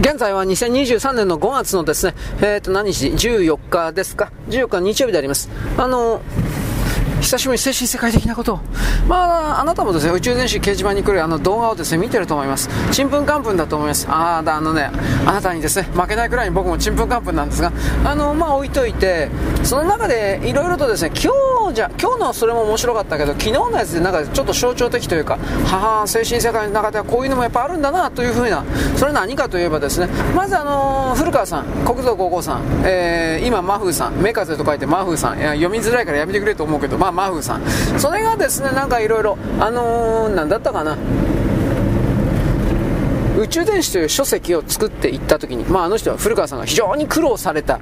現在は2023年の5月のですね、えっ、ー、と、何日 ?14 日ですか ?14 日日曜日であります。あの久しぶりに精神世界的なこと、まあ、あなたもですね宇宙電子掲示板に来るあの動画をですね見てると思います、ちんぷんかんぷんだと思います、ああのね、あなたにですね負けないくらいに僕もちんぷんかんぷんなんですが、あのまあ、置いといて、その中でいろいろとですね今日じゃ今日のそれも面白かったけど、昨日のやつでなんかちょっと象徴的というか、はは、精神世界の中ではこういうのもやっぱあるんだなというふうな、それ何かといえばですね、まずあの古川さん、国土高校さん、えー、今、マフーさん、目風と書いてマフーさん、いや読みづらいからやめてくれと思うけど、まあ、マフさん、それがですねなんかいろいろあのー、なんだったかな。宇宙電子という書籍を作っていった時に、まあ、あの人は古川さんが非常に苦労された。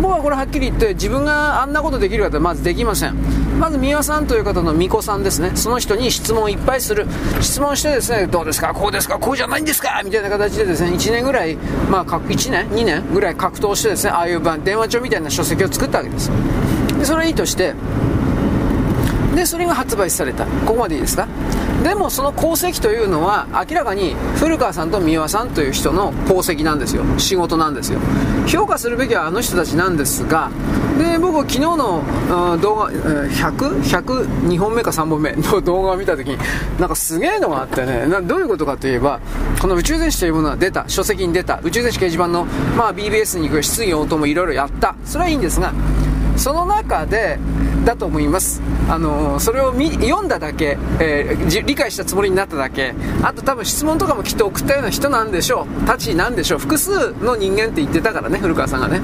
僕はこれはっきり言って自分があんなことできるかってまずできません。まず三輪さんという方の巫女さんですね。その人に質問をいっぱいする。質問してですねどうですか？こうですか？こうじゃないんですか？みたいな形でですね1年ぐらいまあ1年？2年ぐらい格闘してですねああいう電話帳みたいな書籍を作ったわけです。でそれはいいとしてでそれが発売された。ここまでいいですか？でもその功績というのは明らかに古川さんと三輪さんという人の功績なんですよ。仕事なんですよ。評価するべきはあの人たちなんですがで僕昨日の動画100102本目か3本目の 動画を見た時になんかすげえのがあってね。どういうことかといえばこの宇宙電子というものが出た書籍に出た宇宙電子掲示板の、まあ、BBS に行く質疑応答もいろいろやった。それはいいんですがその中でだと思います、あのー、それを読んだだけ、えー、理解したつもりになっただけ。あと多分質問とかもきっと送ったような人なんでしょう。たちなんでしょう。複数の人間って言ってたからね古川さんがね。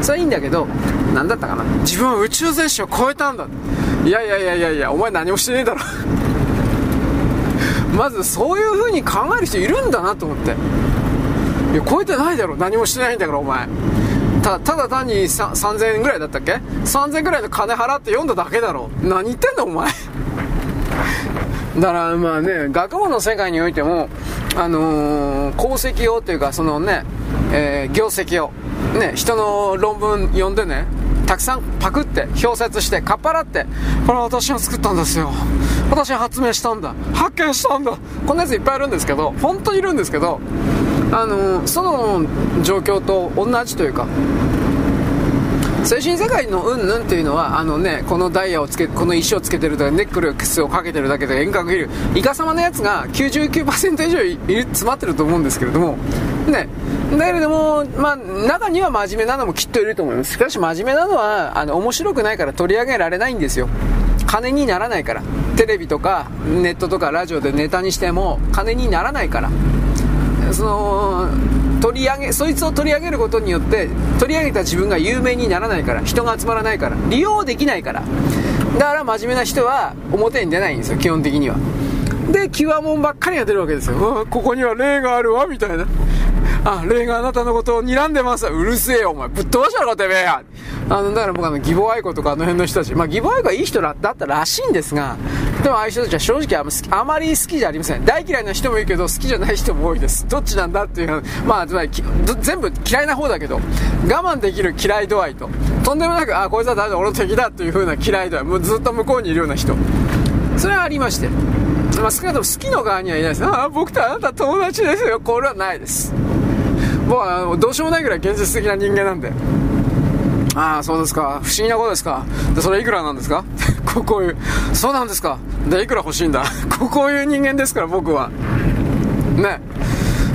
それはいいんだけど何だったかな。自分は宇宙全史を超えたんだ。いやいやいやいやいやお前何もしてねえだろ。まずそういう風に考える人いるんだなと思って。いや超えてないだろ。何もしてないんだからお前たただ単に3000円ぐらいだったっけ？3000円ぐらいの金払って読んだだけだろ。何言ってんだお前。だからまあね学問の世界においてもあのー、功績をっていうかそのね、えー、業績をね人の論文読んでねたくさんパクって表説してかっぱらってこれは私が作ったんですよ。私が発明したんだ。発見したんだ。こんなやついっぱいいるんですけど本当にいるんですけどあのその状況と同じというか精神世界のうんぬんっていうのはあのねこのダイヤをつけこの石をつけてるとかネックレスをかけてるだけで遠隔いるイカ様のやつが99%以上詰まってると思うんですけれどもね。だけれども、まあ、中には真面目なのもきっといると思います。しかし真面目なのはあの面白くないから取り上げられないんですよ。金にならないから。テレビとかネットとかラジオでネタにしても金にならないから。その取り上げそいつを取り上げることによって取り上げた自分が有名にならないから人が集まらないから利用できないからだから真面目な人は表に出ないんですよ基本的にはで極もんばっかりが出るわけですよここには霊があるわみたいなあ、霊があなたのことを睨んでます。うるせえよ、お前。ぶっ飛ばしたのか、てめえや。あの、だから僕あの、義母愛子とかあの辺の人たち、まあ、義母愛子はいい人だったらしいんですが、でもああいう人たちは正直ああまり好きじゃありません。大嫌いな人もいるけど、好きじゃない人も多いです。どっちなんだっていう、まあ、つまり、全部嫌いな方だけど、我慢できる嫌い度合いと、とんでもなく、あ、こいつは誰だ、俺の敵だっていう風な嫌い度合い、もうずっと向こうにいるような人。それはありまして。まあ、少なくとも好きの側にはいないです。ああ、僕とあなた友達ですよ。これはないです。僕はどうしようもないぐらい現実的な人間なんで。ああ、そうですか。不思議なことですか。で、それいくらなんですか？こういう。そうなんですか。で、いくら欲しいんだ？こういう人間ですから、僕は。ね。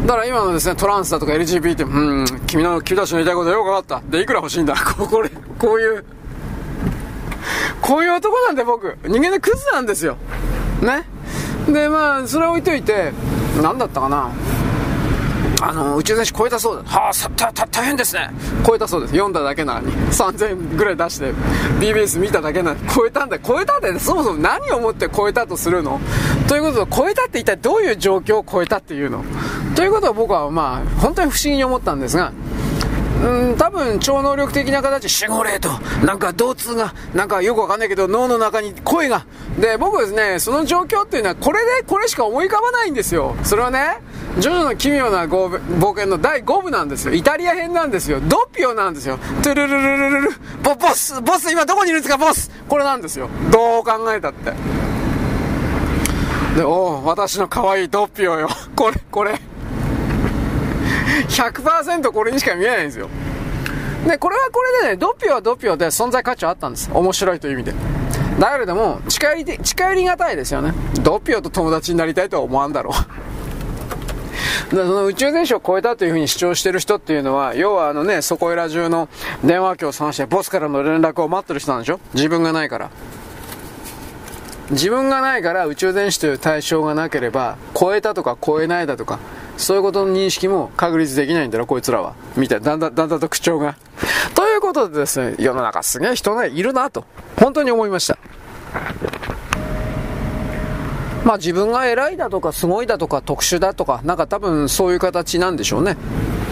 だから今のですね、トランスだとか LGBT、うん、君の、君たちの言いたいことよくわかった。で、いくら欲しいんだ？ここで、こういう。こういう男なんで僕。人間でクズなんですよ。ね。で、まあ、それ置いといて、何だったかな？あの宇宙選手超えたそうです。はあ、さた、た、大変ですね。超えたそうです。読んだだけなのに。3000円ぐらい出して、BBS 見ただけなのに、超えたんだ。超えたって、そもそも何をもって超えたとするの？ということで、超えたって一体どういう状況を超えたっていうの？ということは僕はまあ、本当に不思議に思ったんですが、うん、多分超能力的な形、守護霊と、なんか動痛が、なんかよくわかんないけど、脳の中に声が。で、僕ですね、その状況っていうのは、これで、これしか思い浮かばないんですよ。それはね、ジョジョの奇妙な冒険の第5部なんですよ。イタリア編なんですよ。ドピオなんですよ。トゥルルルルルルボ、ボス、ボス、今どこにいるんですか、ボスこれなんですよ。どう考えたって。で、おお、私の可愛いドピオよ。これ、これ。100%これにしか見えないんですよ。で、これはこれでね、ドピオはドピオで存在価値はあったんです。面白いという意味で。だけれども、近寄り、近寄りがたいですよね。ドピオと友達になりたいとは思わんだろう。その宇宙電子を超えたというふうに主張してる人っていうのは、要はあのね、そこいら中の電話機を探してボスからの連絡を待ってる人なんでしょ？自分がないから。自分がないから宇宙電子という対象がなければ、超えたとか超えないだとか、そういうことの認識も確立できないんだろ、こいつらは。みたいな、だんだん、だんだんと口調が。ということでですね、世の中すげえ人ね、いるなと、本当に思いました。まあ自分が偉いだとかすごいだとか特殊だとか、なんか多分そういう形なんでしょうね。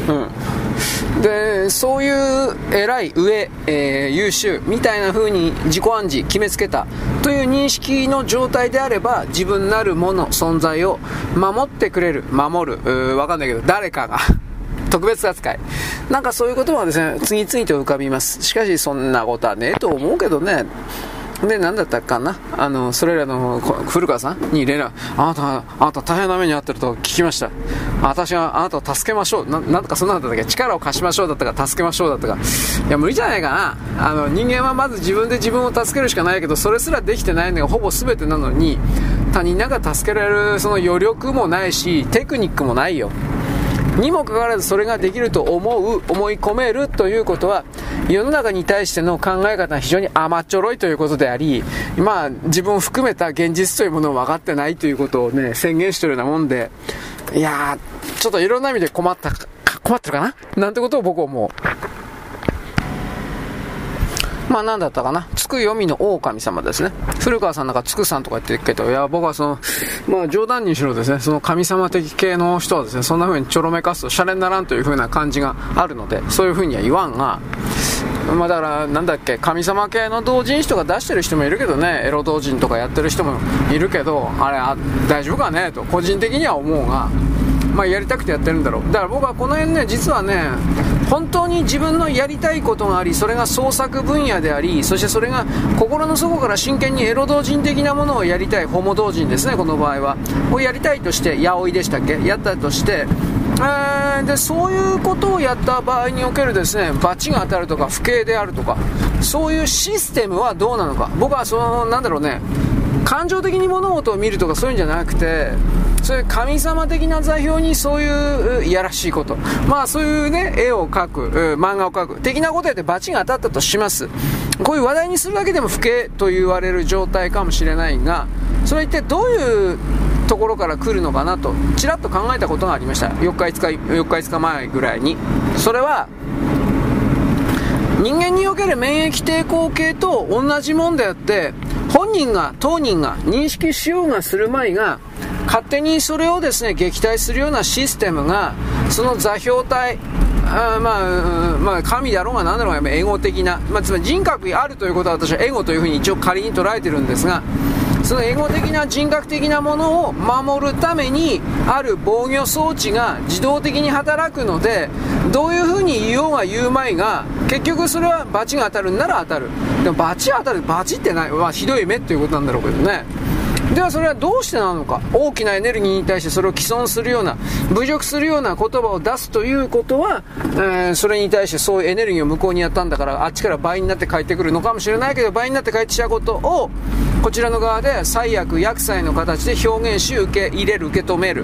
うん。で、そういう偉い、上、えー、優秀みたいな風に自己暗示、決めつけたという認識の状態であれば、自分なるもの、存在を守ってくれる、守る、わかんないけど、誰かが 特別扱い。なんかそういうことはですね、次々と浮かびます。しかしそんなことはねえと思うけどね。で、なんだったかな？あの、それらの古川さんに連絡、あなた、あなた大変な目に遭ってると聞きました。私があなたを助けましょう。ななんとかそんなんだったっけ？力を貸しましょうだったか、助けましょうだったか。いや、無理じゃないかな。あの、人間はまず自分で自分を助けるしかないけど、それすらできてないのがほぼ全てなのに、他人なんか助けられるその余力もないし、テクニックもないよ。にもかかわらずそれができると思う、思い込めるということは、世の中に対しての考え方は非常に甘っちょろいということであり、まあ、自分を含めた現実というものを分かってないということをね、宣言してるようなもんで、いやー、ちょっといろんな意味で困った、困ってるかな？なんてことを僕は思う。まあ何だったかな。つく読みの狼様ですね。古川さんなんかつくさんとか言ってるけど、いや、僕はその、まあ冗談にしろですね、その神様的系の人はですね、そんな風にちょろめかすとシャレにならんという風な感じがあるので、そういう風には言わんが、まあだから、なんだっけ、神様系の同人誌とか出してる人もいるけどね、エロ同人とかやってる人もいるけど、あれ、あ大丈夫かね？と、個人的には思うが、まあ、やりたくてやってるんだろう。だから僕はこの辺ね実はね本当に自分のやりたいことがありそれが創作分野でありそしてそれが心の底から真剣にエロ同人的なものをやりたいホモ同人ですねこの場合は。をやりたいとして八百でしたっけ？やったとして。えー、でそういうことをやった場合におけるですね罰が当たるとか不敬であるとかそういうシステムはどうなのか。僕はそのなんだろうね感情的に物事を見るとかそういうんじゃなくてそういう神様的な座標にそういういやらしいこと、まあそういうね、絵を描く、漫画を描く、的なことやって罰が当たったとします。こういう話題にするだけでも不敬と言われる状態かもしれないが、それ一体どういうところから来るのかなと、ちらっと考えたことがありました。4日5日、4日5日前ぐらいに。それは、人間における免疫抵抗系と同じもんであって、本人が、当人が認識しようがする前が、勝手にそれをですね、撃退するようなシステムが、その座標体、あまあ、まあ、神だろうが何だろうが、エゴ的な、まあ、つまり人格があるということは私はエゴというふうに一応仮に捉えてるんですが、そのエゴ的な人格的なものを守るためにある防御装置が自動的に働くのでどういうふうに言おうが言うまいが結局それは罰が当たるんなら当たる。でも罰当たる。罰ってない、まあ、ひどい目っていうことなんだろうけどね。ではそれはどうしてなのか？大きなエネルギーに対してそれを既存するような侮辱するような言葉を出すということは、えー、それに対してそういうエネルギーを向こうにやったんだからあっちから倍になって帰ってくるのかもしれないけど倍になって帰ってきたことをこちらの側で最悪薬剤の形で表現し受け入れる受け止める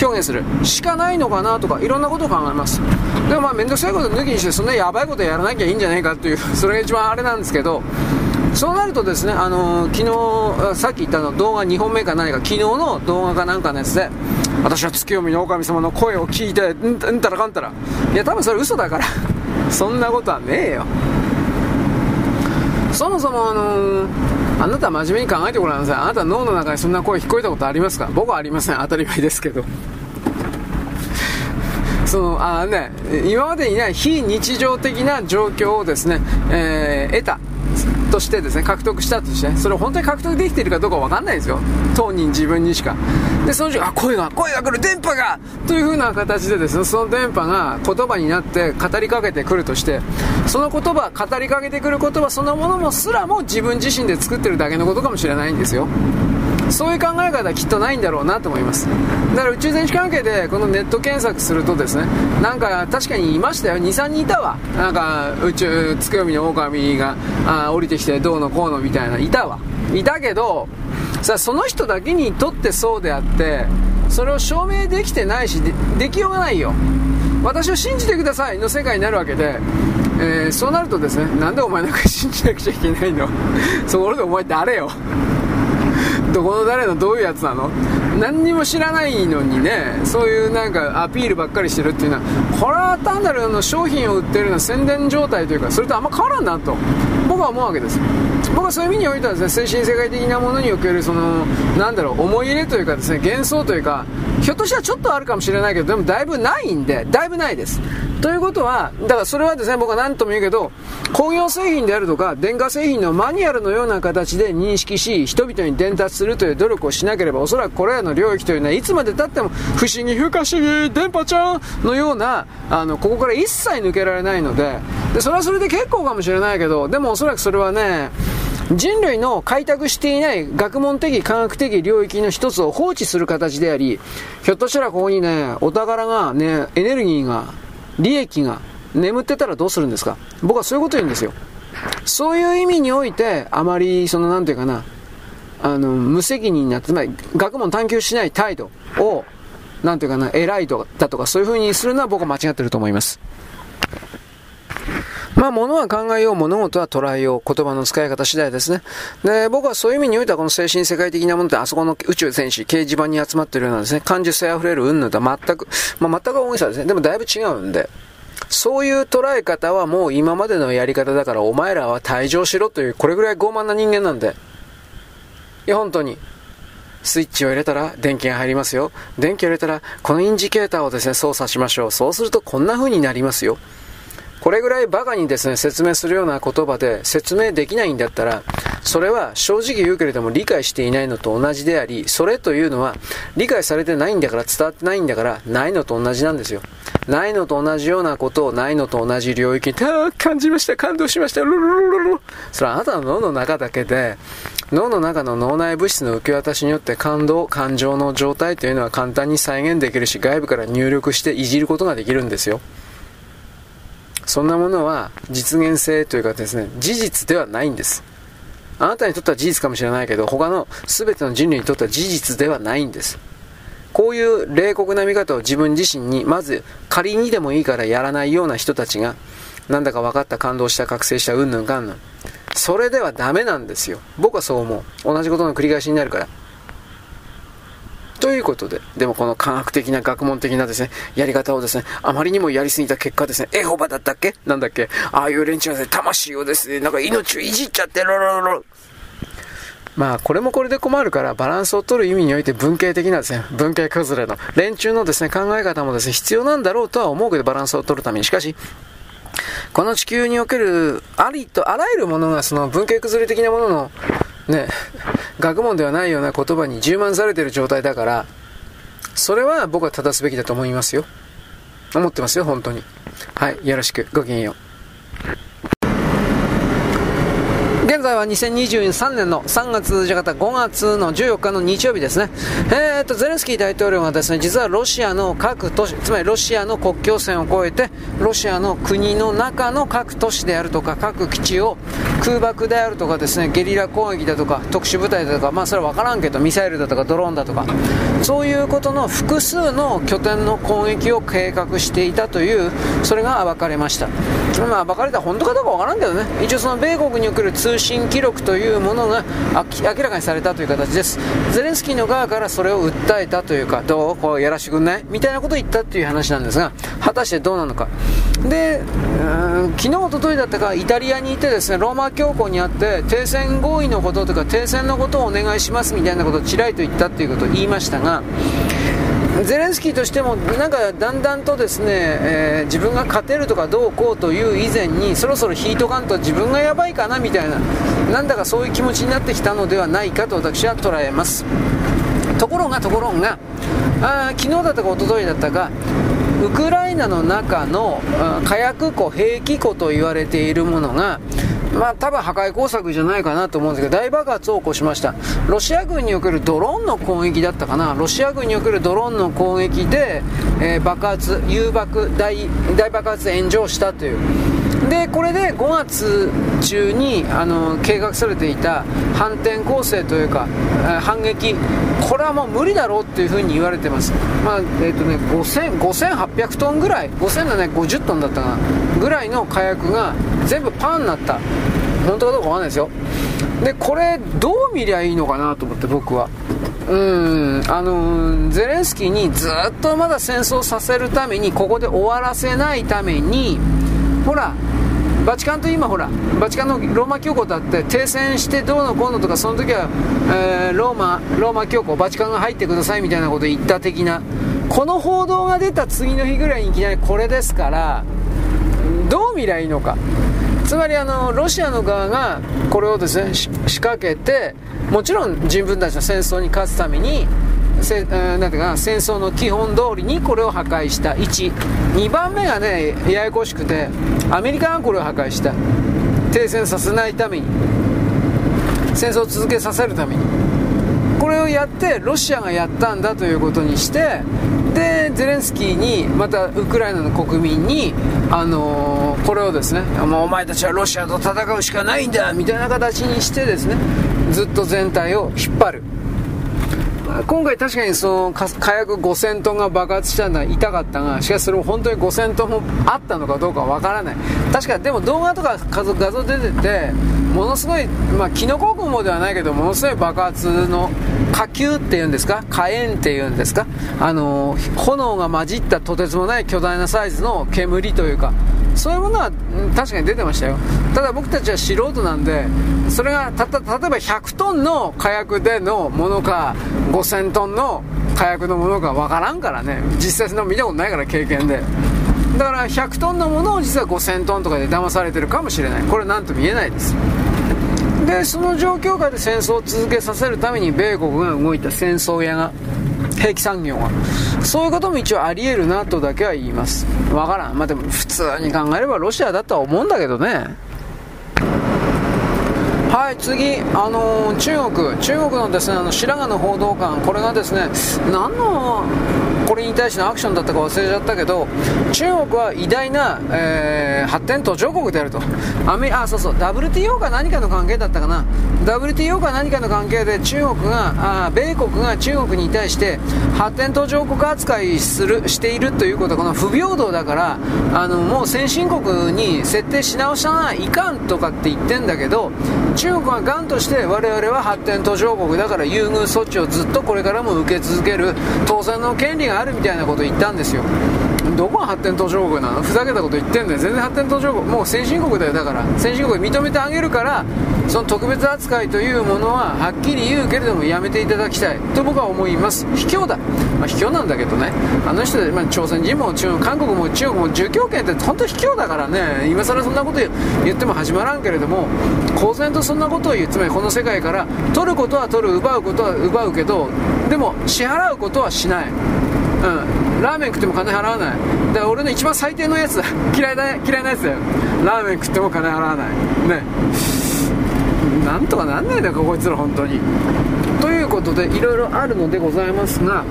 表現する。しかないのかなとかいろんなことを考えます。でもまあ面倒くさいこと抜きにしてそんなやばいことやらなきゃいいんじゃないかっていうそれが一番あれなんですけどそうなるとですね、あのー、昨日、さっき言ったの動画2本目か何か、昨日の動画かなんかのやつで、私は月読みの狼様の声を聞いて、うんたらかんたら。いや、多分それ嘘だから。そんなことはねえよ。そもそもあのー、あなた真面目に考えてごらんなさい。あなた脳の中にそんな声聞こえたことありますか？僕はありません。当たり前ですけど。そのあね、今までにない非日常的な状況をですね、えー、得たとしてですね、獲得したとして、それを本当に獲得できているかどうか分かんないですよ。当人自分にしか。で、その時、あ、声が、声が来る、電波がという風な形でですね、その電波が言葉になって語りかけてくるとして、その言葉、語りかけてくる言葉そのものもすらも自分自身で作ってるだけのことかもしれないんですよ。そういう考え方はきっとないんだろうなと思います。だから宇宙電子関係でこのネット検索するとですねなんか確かにいましたよ。23人いたわ。なんか宇宙月読みの狼があ降りてきてどうのこうのみたいな。いたわ。いたけどさその人だけにとってそうであってそれを証明できてないしでできようがないよ。私を信じてください。の世界になるわけで、えー、そうなるとですねなんでお前なんか信じなくちゃいけないの？そこでお前誰よ？どこの誰のどういうやつなの？何にも知らないのにねそういうなんかアピールばっかりしてるっていうのはこれは単なるの商品を売ってるような宣伝状態というかそれとあんま変わらんなと。僕は思うわけです。僕はそういう意味においてはですね精神世界的なものにおけるそのなんだろう思い入れというかですね幻想というかひょっとしたらちょっとあるかもしれないけどでもだいぶないんでだいぶないです。ということはだからそれはですね僕は何とも言うけど工業製品であるとか電化製品のマニュアルのような形で認識し人々に伝達するするという努力をしなければおそらくこれらの領域というのはいつまでたっても不思議不可思議電波ちゃんのようなあのここから一切抜けられないのででそれはそれで結構かもしれないけどでもおそらくそれはね人類の開拓していない学問的科学的領域の一つを放置する形でありひょっとしたらここにねお宝がねエネルギーが利益が眠ってたらどうするんですか？僕はそういうこと言うんですよ。そういう意味においてあまりその何て言うかなあの無責任なつまり学問探求しない態度を何て言うかな偉いとだとかそういう風にするのは僕は間違ってると思いますまあ、物は考えよう、物事は捉えよう、言葉の使い方次第ですね。で、僕はそういう意味においては、この精神世界的なものって、あそこの宇宙戦士、掲示板に集まってるようなですね、感受性溢れる云々とは全く、まあ、全く大げさですね。でもだいぶ違うんで、そういう捉え方はもう今までのやり方だから、お前らは退場しろという、これぐらい傲慢な人間なんで。いや、本当に。スイッチを入れたら電気が入りますよ。電気を入れたらこのインジケーターをですね、操作しましょう。そうするとこんな風になりますよ。これぐらいバカにですね、説明するような言葉で説明できないんだったら、それは正直言うけれども理解していないのと同じであり、それというのは理解されてないんだから伝わってないんだから、ないのと同じなんですよ。ないのと同じようなことをないのと同じ領域に、あ感じました、感動しました、ルルルルルそれはあなたの脳の中だけで、脳の中の脳内物質の受け渡しによって感動、感情の状態というのは簡単に再現できるし、外部から入力していじることができるんですよ。そんなものは実現性というかですね、事実ではないんです。あなたにとっては事実かもしれないけど、他の全ての人類にとっては事実ではないんです。こういう冷酷な見方を自分自身に、まず仮にでもいいからやらないような人たちが、なんだか分かった、感動した、覚醒した、うんぬんかんぬん。それではダメなんですよ。僕はそう思う。同じことの繰り返しになるから。ということで、でもこの科学的な学問的なですね、やり方をですね、あまりにもやりすぎた結果ですね、エホバだったっけ？なんだっけ？ああいう連中はですね、魂をですね、なんか命をいじっちゃって、ロロロロ。まあ、これもこれで困るから、バランスを取る意味において文系的なですね、文系崩れの連中のですね、考え方もですね、必要なんだろうとは思うけど、バランスを取るために。しかし、この地球におけるありとあらゆるものがその文系崩れ的なもののね、学問ではないような言葉に充満されてる状態だから、それは僕は正すべきだと思いますよ。思ってますよ、本当に。はい、よろしく。ごきげんよう。現在は2023年の3月じゃ方5月の14日の日曜日ですね。えーと、ゼレンスキー大統領がですね、実はロシアの各都市、つまりロシアの国境線を越えて、ロシアの国の中の各都市であるとか、各基地を空爆であるとかですね、ゲリラ攻撃だとか、特殊部隊だとか、まあそれは分からんけど、ミサイルだとかドローンだとか、そういうことの複数の拠点の攻撃を計画していたという、それが暴かれました。まあ暴かれた本当かどうか分からんけどね、一応その米国における通信記録というものが明らかにされたという形です。ゼレンスキーの側からそれを訴えたというかどうこうやらしてくんないみたいなことを言ったっていう話なんですが果たしてどうなのか。で昨日おとといだったかイタリアにいてですねローマ教皇にあって停戦合意のこととか停戦のことをお願いしますみたいなことをちらりと言ったということを言いましたがゼレンスキーとしてもなんかだんだんとですね、えー、自分が勝てるとかどうこうという以前にそろそろヒートガンと自分がやばいかなみたいななんだかそういう気持ちになってきたのではないかと私は捉えます。ところがところがあ昨日だったか一昨日だったかウクライナの中の火薬庫兵器庫と言われているものがまあ多分破壊工作じゃないかなと思うんですけど、大爆発を起こしました。ロシア軍におけるドローンの攻撃だったかな。ロシア軍におけるドローンの攻撃で、えー、爆発、誘爆大、大爆発炎上したという。で、これで5月中にあの計画されていた反転攻勢というか、反撃、これはもう無理だろうっていうふうに言われてます。まあ、え、ー、とね、5800トンぐらい、5750トンだったかな、ぐらいの火薬が全部パンになった。本当かどうかわかんないですよ。で、これ、どう見りゃいいのかなと思って、僕は。うん、あのゼレンスキーにずっとまだ戦争させるために、ここで終わらせないために、ほら、バチカンと今ほら、バチカンのローマ教皇だって停戦してどうのこうのとか、その時は、えー、ローマ、ローマ教皇、バチカンが入ってくださいみたいなこと言った的な、この報道が出た次の日ぐらいにいきなりこれですから、どう見りゃいいのか。つまりあのロシアの側がこれをですね仕掛けてもちろん自分たちの戦争に勝つためにせ、なんていうか戦争の基本通りにこれを破壊した。12番目がねややこしくてアメリカがこれを破壊した。停戦させないために。戦争を続けさせるために。これをやってロシアがやったんだということにしてでゼレンスキーにまたウクライナの国民に、あのー、これをですねもうお前たちはロシアと戦うしかないんだみたいな形にしてですねずっと全体を引っ張る。今回確かにその火薬5000トンが爆発したのは痛かったが、しかしそれも本当に5000トンもあったのかどうかわからない。確かでも動画とか画像出てて、ものすごい、まあ、キノコ雲ではないけど、ものすごい爆発の火球っていうんですか火炎っていうんですかあの、炎が混じったとてつもない巨大なサイズの煙というか、そういうものは確かに出てましたよ。ただ僕たちは素人なんでそれがたた例えば100トンの火薬でのものか5000トンの火薬のものかわからんからね。実際の見たことないから経験で。だから100トンのものを実は5000トンとかで騙されてるかもしれない。これ何とも言えないです。でその状況下で戦争を続けさせるために米国が動いた戦争屋が兵器産業がそういうことも一応あり得るなとだけは言います。わからん。まあでも普通に考えればロシアだとは思うんだけどね。はい次、あのー、中国、中国のですねあの白髪の報道官、これがですね何のこれに対してのアクションだったか忘れちゃったけど、中国は偉大な、えー、発展途上国であると、アメあそうそう、WTO か何かの関係だったかな、WTO か何かの関係で中国が、あ米国が中国に対して発展途上国扱いするしているということは、この不平等だから、あのもう先進国に設定し直さないかんとかって言ってんだけど、中国は頑として我々は発展途上国だから優遇措置をずっとこれからも受け続ける。当然の権利があるみたいなこと言ったんですよ。どこが発展途上国なの？ふざけたこと言ってんだよ。全然発展途上国もう先進国だよ。だから先進国認めてあげるからその特別扱いというものははっきり言うけれどもやめていただきたい。と僕は思います。卑怯だ、まあ、卑怯なんだけどね。あの人で、まあ、朝鮮人も中国韓国も中国も儒教権って本当卑怯だからね。今更そんなこと言っても始まらんけれども公然とそんなことを言う。つまりこの世界から取ることは取る奪うことは奪うけどでも支払うことはしない。うん。ラーメン食っても金払わない。だから俺の一番最低のやつ 嫌いだ嫌いなやつだよ。ラーメン食っても金払わない。ね。なんとかなんないんだよこいつら本当に。ということでいろいろあるのでございますが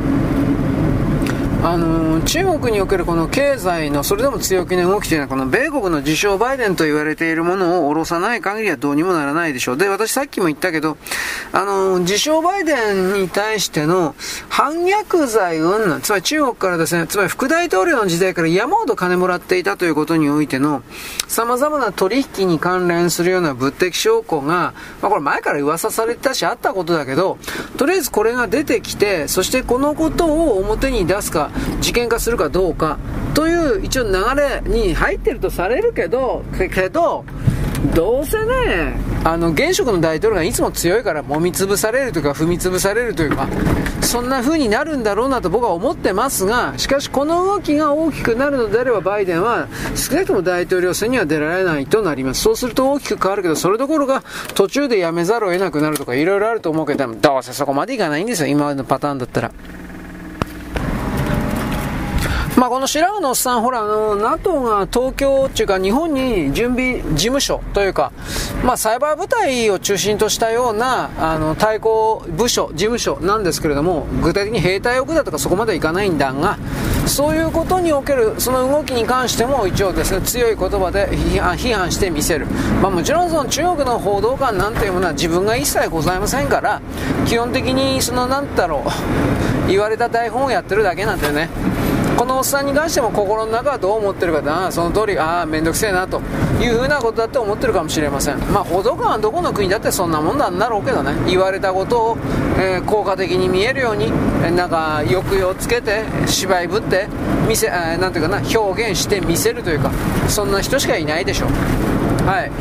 あのー、中国におけるこの経済のそれでも強気な動きというのは、この米国の自称バイデンと言われているものを下ろさない限りはどうにもならないでしょう。で、私さっきも言ったけど、あのー、自称バイデンに対しての反逆罪云々、つまり中国からですね、つまり副大統領の時代から山ほど金もらっていたということにおいての、様々な取引に関連するような物的証拠が、まあこれ前から噂されてたしあったことだけど、とりあえずこれが出てきて、そしてこのことを表に出すか、事件化するかどうかという一応流れに入ってるとされるけど、けど、どうせね、あの、現職の大統領がいつも強いから揉み潰されるというか踏み潰されるというか、そんな風になるんだろうなと僕は思ってますが、しかしこの動きが大きくなるのであればバイデンは少なくとも大統領選には出られないとなります。そうすると大きく変わるけど、それどころが途中でやめざるを得なくなるとかいろいろあると思うけど、どうせそこまでいかないんですよ、今までのパターンだったら。まあ、この白髪のおっさん、ほら、あの、NATO が東京っていうか日本に準備事務所というか、まあ、サイバー部隊を中心としたような、あの、対抗部署、事務所なんですけれども、具体的に兵隊を置くだとかそこまではいかないんだが、そういうことにおける、その動きに関しても一応ですね、強い言葉で批判してみせる。まあ、もちろんその中国の報道官なんていうものは自分が一切ございませんから、基本的にその、なんだろう、言われた台本をやってるだけなんでね、このおっさんに関しても心の中はどう思ってるかああその通りああ面倒くせえなと。いうふうなことだって思ってるかもしれません。まあ報道官はどこの国だってそんなもんなんだろうけどね。言われたことを、えー、効果的に見えるように、えなんか抑揚つけて芝居ぶって見せ、えー、なんていうかな表現して見せるというかそんな人しかいないでしょ。うはい。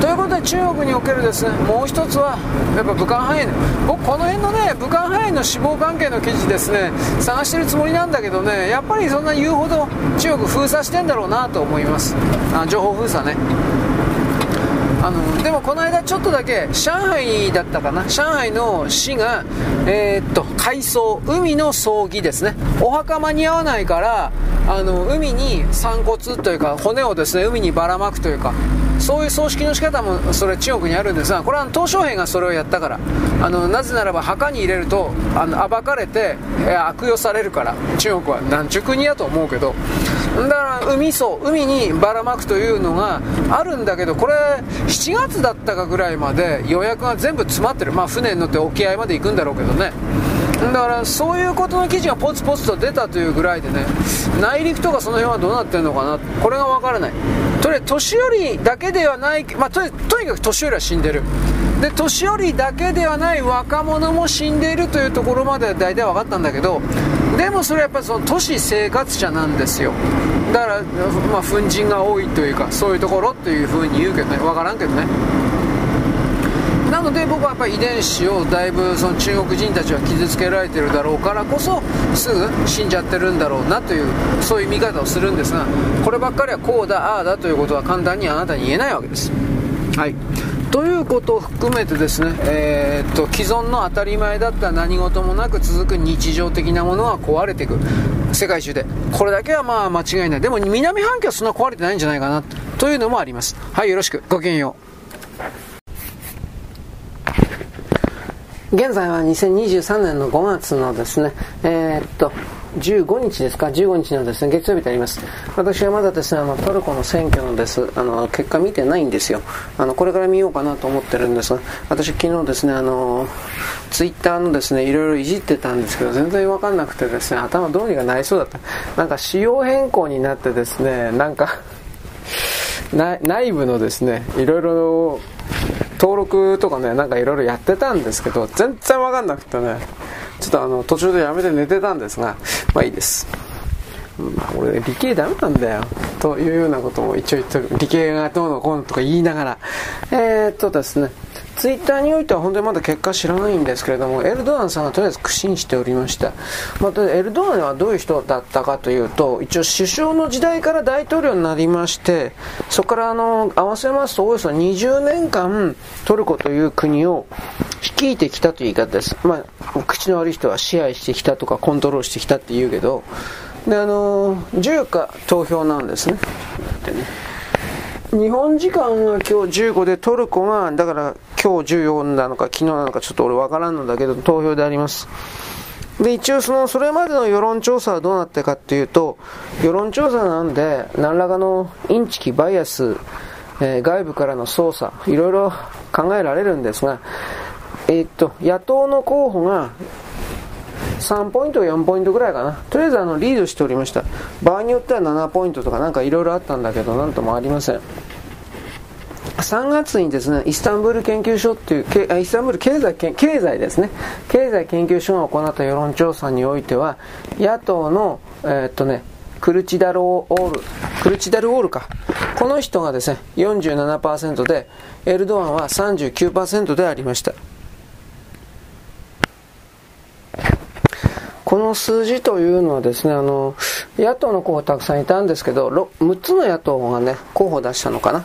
ということで中国におけるですねもう一つはやっぱ武漢肺炎。僕この辺のね武漢肺炎の死亡関係の記事ですね探してるつもりなんだけどねやっぱりそんな言うほど中国封鎖してんだろうなと思います。あ情報封鎖ね。あのでもこの間ちょっとだけ上海だったかな？上海の市が、えー、っと海藻海の葬儀ですね。お墓間に合わないからあの海に散骨というか骨をですね海にばらまくというかそういう葬式の仕方もそれ中国にあるんです。がこれは鄧小平がそれをやったから。あのなぜならば墓に入れるとあの暴かれて、悪用されるから。中国は何ちゅう国やと思うけど。だから海藻海にばらまくというのがあるんだけどこれ7月だったかぐらいまで予約が全部詰まってる。まあ船に乗って沖合まで行くんだろうけどね。だからそういうことの記事がポツポツと出たというぐらいでね内陸とかその辺はどうなってるのかな。これがわからない。それ年寄りだけではない、まあ、ととにかく年寄りは死んでる。で年寄りだけではない若者も死んでいるというところまでは大体分かったんだけどでもそれはやっぱりその都市生活者なんですよ。だから、まあ、粉塵が多いというかそういうところっていうふうに言うけどね。分からんけどね。なので僕はやっぱり遺伝子をだいぶその中国人たちは傷つけられてるだろうからこそすぐ死んじゃってるんだろうなというそういう見方をするんですがこればっかりはこうだああだということは簡単にあなたに言えないわけです。はい。ということを含めてですね、えー、っと既存の当たり前だった何事もなく続く日常的なものは壊れていく。世界中で。これだけはまあ間違いない。でも南半球はそんな壊れてないんじゃないかな。というのもあります。はいよろしく。ごきげんよう。現在は2023年の5月のですね、えー、っと、15日ですか、15日のですね、月曜日であります。私はまだですね、あの、トルコの選挙のです、あの、結果見てないんですよ。あの、これから見ようかなと思ってるんですが、私昨日ですね、あの、ツイッターのですね、いろいろいじってたんですけど、全然わかんなくてですね、頭どうにかなりそうだった。なんか仕様変更になってですね、なんか 内部のですね、いろいろ登録とかね、なんかいろいろやってたんですけど、全然わかんなくてね、ちょっとあの、途中でやめて寝てたんですが、まあいいです。うん、俺、理系ダメなんだよ。というようなことも一応言ってる。理系がどうのこうのとか言いながら。えー、っとですね、ツイッターにおいては本当にまだ結果知らないんですけれども、エルドアンさんがとりあえず苦心しておりました。また、エルドアンはどういう人だったかというと、一応首相の時代から大統領になりまして、そこからあの、合わせますとおよそ20年間トルコという国を率いてきたという言い方です。まあ、口の悪い人は支配してきたとかコントロールしてきたって言うけど、で、あの、14日投票なんですね。でね日本時間が今日15でトルコが、だから今日14なのか昨日なのかちょっと俺わからんのだけど投票であります。で、一応その、それまでの世論調査はどうなってかっていうと、世論調査なんで、何らかのインチキ、バイアス、えー、外部からの操作、いろいろ考えられるんですが、えー、っと、野党の候補が、3ポイント、4ポイントぐらいかな。とりあえずあのリードしておりました。場合によっては7ポイントとかなんかいろいろあったんだけど、なんともありません。3月にですね、イスタンブール研究所っていう、イスタンブール経済経済ですね、経済研究所が行った世論調査においては、野党の、えー、っとね、クルチダルオール、クルチダルオールか。この人がですね、47%で、エルドアンは39%でありました。この数字というのはですね、あの、野党の候補たくさんいたんですけど、6つの野党がね、候補を出したのかな。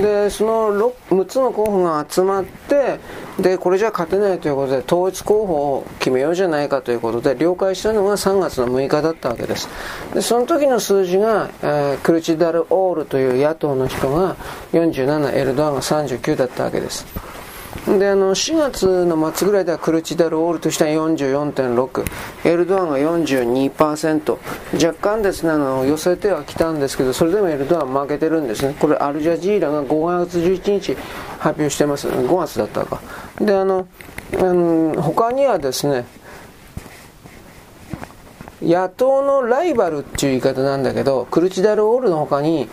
で、その 6, 6つの候補が集まって、で、これじゃ勝てないということで、統一候補を決めようじゃないかということで、了解したのが3月の6日だったわけです。で、その時の数字が、えー、クルチダル・オールという野党の人が47、エルドアンが39だったわけです。であの4月の末ぐらいではクルチダルオールとしては44.6エルドアンが42%若干ですねあの寄せてはきたんですけどそれでもエルドアン負けてるんですね。これアルジャジーラが5月11日発表してます。5月だったか。であの、うん、他にはですね野党のライバルっていう言い方なんだけどクルチダルオールの他に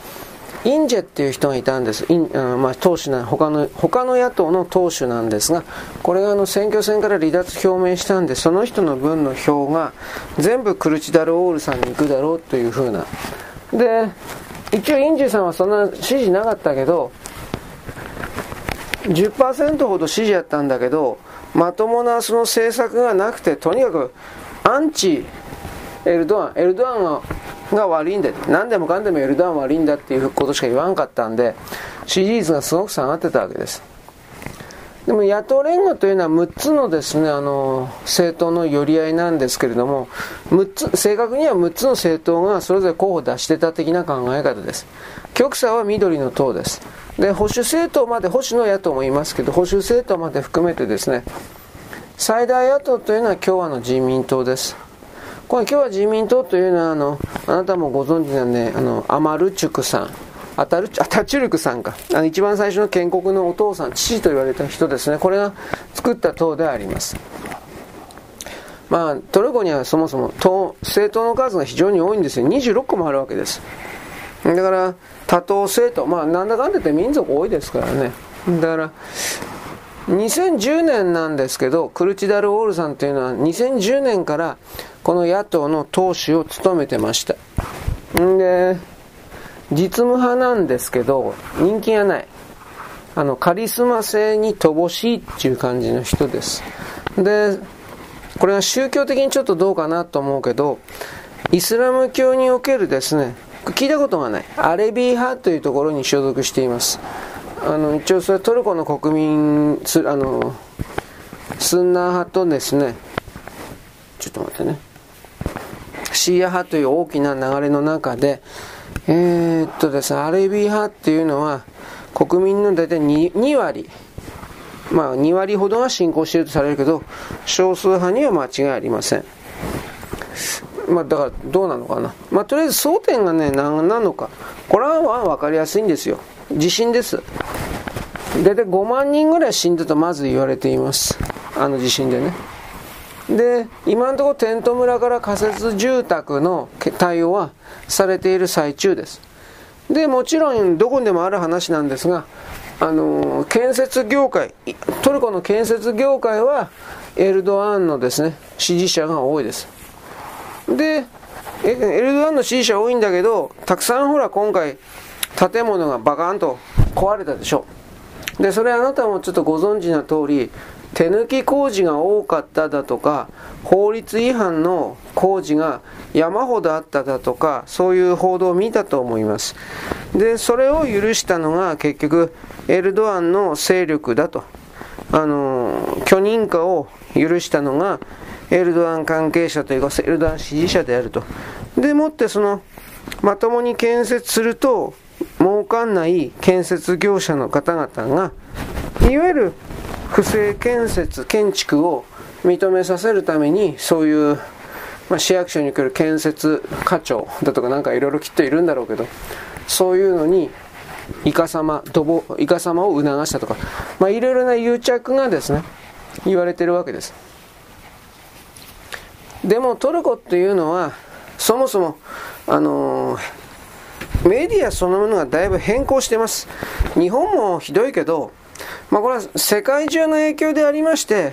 インジェっていう人がいたんです。インまあ、党首な他の、他の野党の党首なんですが、これがあの選挙戦から離脱表明したんで、その人の分の票が全部クルチダルオールさんに行くだろうというふうな。で、一応インジェさんはそんな支持なかったけど、10%ほど支持やったんだけど、まともなその政策がなくて、とにかくアンチエルドアン、エルドアンはが悪いんだ何でもかんでもエルダン悪いんだっていうことしか言わんかったんで支持率がすごく下がってたわけです。でも野党連合というのは6つのですねあの政党の寄り合いなんですけれども6つ正確には6つの政党がそれぞれ候補を出してた的な考え方です。極左は緑の党です。で保守政党まで保守の野党もいますけど保守政党まで含めてですね最大野党というのは共和の人民党です。これ今日は自民党というのはあのあなたもご存知なんであのアマルチュクさん。アタルアタチュルクさんか。あの一番最初の建国のお父さん父と言われた人ですね。これが作った党であります。まあトルコにはそもそも党政党の数が非常に多いんですよ。26個もあるわけです。だから多党政党。まあなんだかんだ言って民族多いですからね。だから2010年なんですけど、クルチダル・オールさんというのは2010年からこの野党の党首を務めてました。んで、実務派なんですけど、人気がない。あの、カリスマ性に乏しいっていう感じの人です。で、これは宗教的にちょっとどうかなと思うけど、イスラム教におけるですね、聞いたことがない。アレビー派というところに所属しています。あの一応それトルコの国民あのスンナー派とですねちょっと待ってね。シーア派という大きな流れの中でえー、っとですねアレビ派っていうのは国民の大体 2, 2割まあ2割ほどが信仰しているとされるけど少数派には間違いありません。まあだからどうなのかな。まあとりあえず争点がね何なのか。これは分かりやすいんですよ。地震です。大体5万人ぐらい死んだとまず言われています。あの地震でね。で今のところテント村から仮設住宅の対応はされている最中です。でもちろんどこにでもある話なんですがあの建設業界トルコの建設業界はエルドアンのですね支持者が多いです。でエルドアンの支持者多いんだけどたくさんほら今回建物がバカーンと壊れたでしょ。でそれあなたもちょっとご存知の通り手抜き工事が多かっただとか法律違反の工事が山ほどあっただとかそういう報道を見たと思います。でそれを許したのが結局エルドアンの勢力だと。あの許認可を許したのがエルドアン関係者というかエルドアン支持者であると。でもってそのまともに建設すると儲かんない建設業者の方々がいわゆる不正建設建築を認めさせるためにそういう、まあ、市役所に来る建設課長だとかなんかいろいろきっといるんだろうけどそういうのにイカ様ドボイカ様を促したとかまあいろいろな癒着がですね言われてるわけです。でもトルコっていうのはそもそもあのーメディアそのものがだいぶ変更してます。日本もひどいけど、まあ、これは世界中の影響でありまして、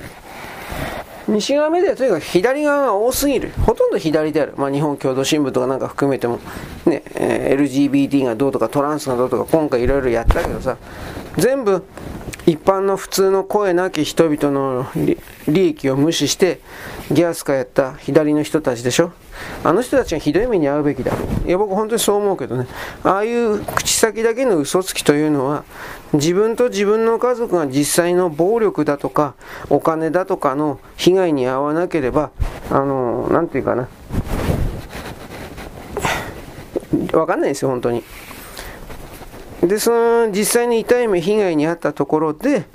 西側メディアとにかく左側が多すぎる。ほとんど左である。まあ、日本共同新聞とかなんか含めても、ね、えー、LGBT がどうとかトランスがどうとか今回いろいろやったけどさ、全部一般の普通の声なき人々の利益を無視してギャスカやった左の人たちでしょあの人たちがひどい目に遭うべきだいや僕本当にそう思うけどね。ああいう口先だけの嘘つきというのは自分と自分の家族が実際の暴力だとかお金だとかの被害に遭わなければあの何て言うかな。わかんないですよ本当に。で、その実際に痛い目、被害に遭ったところで、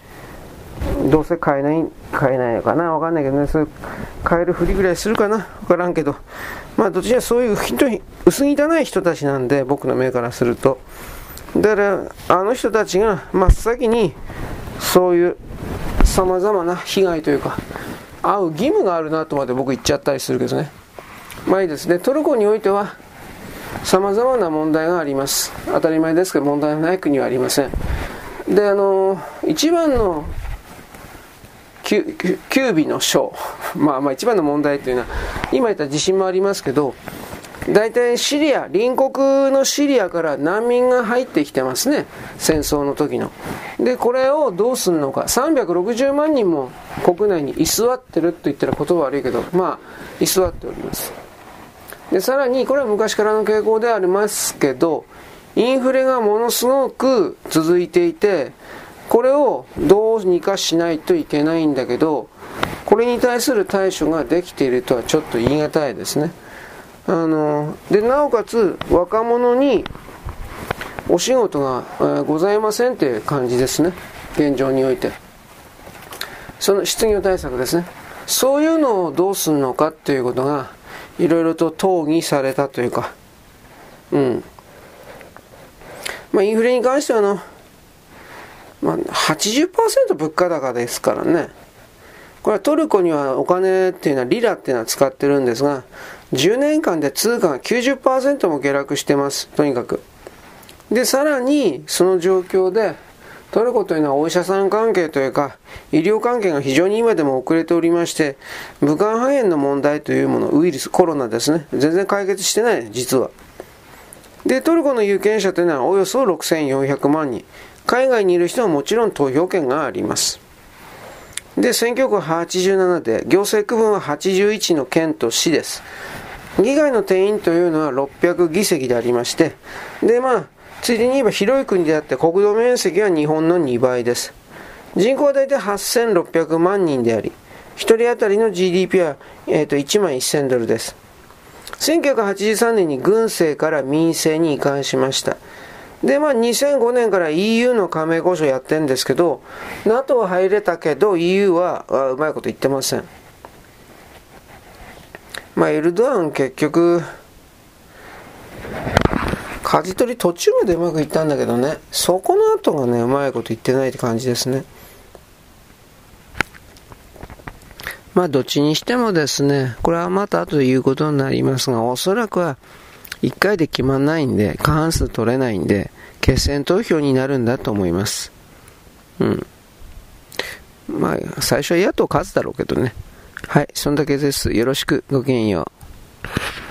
どうせ買えない、買えないのかな？わかんないけどね、それ買えるふりぐらいするかな？わからんけど、まあどっちらそういう人、薄汚い人たちなんで、僕の目からすると。だから、あの人たちが真っ先に、そういう様々な被害というか、会う義務があるなとまで僕言っちゃったりするけどね。まあいいですね。トルコにおいては、様々な問題があります当たり前ですけど問題のない国はありませんであの一番の九尾の章まあまあ一番の問題というのは今言った地震もありますけど大体シリア隣国のシリアから難民が入ってきてますね。戦争の時の。でこれをどうするのか。360万人も国内に居座ってると言ったら言葉悪いけどまあ居座っております。で、さらに、これは昔からの傾向でありますけど、インフレがものすごく続いていて、これをどうにかしないといけないんだけど、これに対する対処ができているとはちょっと言い難いですね。あの、で、なおかつ若者にお仕事が、えー、ございませんという感じですね。現状において。その失業対策ですね。そういうのをどうするのかっていうことが、いろいろと討議されたというか、うん。まあ、インフレに関してはの、まあ、80%物価高ですからね。これはトルコにはお金っていうのはリラっていうのは使ってるんですが、10年間で通貨が90%も下落してます。とにかく。で、さらに、その状況で、トルコというのはお医者さん関係というか、医療関係が非常に今でも遅れておりまして、武漢肺炎の問題というもの、ウイルス、コロナですね、全然解決してない、実は。で、トルコの有権者というのはおよそ6400万人。海外にいる人はもちろん投票権があります。で、選挙区は87で、行政区分は81の県と市です。議会の定員というのは600議席でありまして、で、まあ、ついでに言えば広い国であって国土面積は日本の2倍です。人口は大体8600万人であり、1人当たりの GDP は、えー、と1万1000ドルです。1983年に軍政から民政に移管しました。で、まあ2005年から EU の加盟交渉やってんですけど、NATO は入れたけど EU はうまいこと言ってません。まあエルドアン結局、舵取り途中までうまくいったんだけどね、そこの後がね、うまいこと言ってないって感じですね。まあ、どっちにしてもですね、これはまた後で言うことになりますが、おそらくは1回で決まんないんで、過半数取れないんで、決選投票になるんだと思います。うん。まあ、最初は野党勝つだろうけどね。はい、そんだけです。よろしく、ごきげんよう。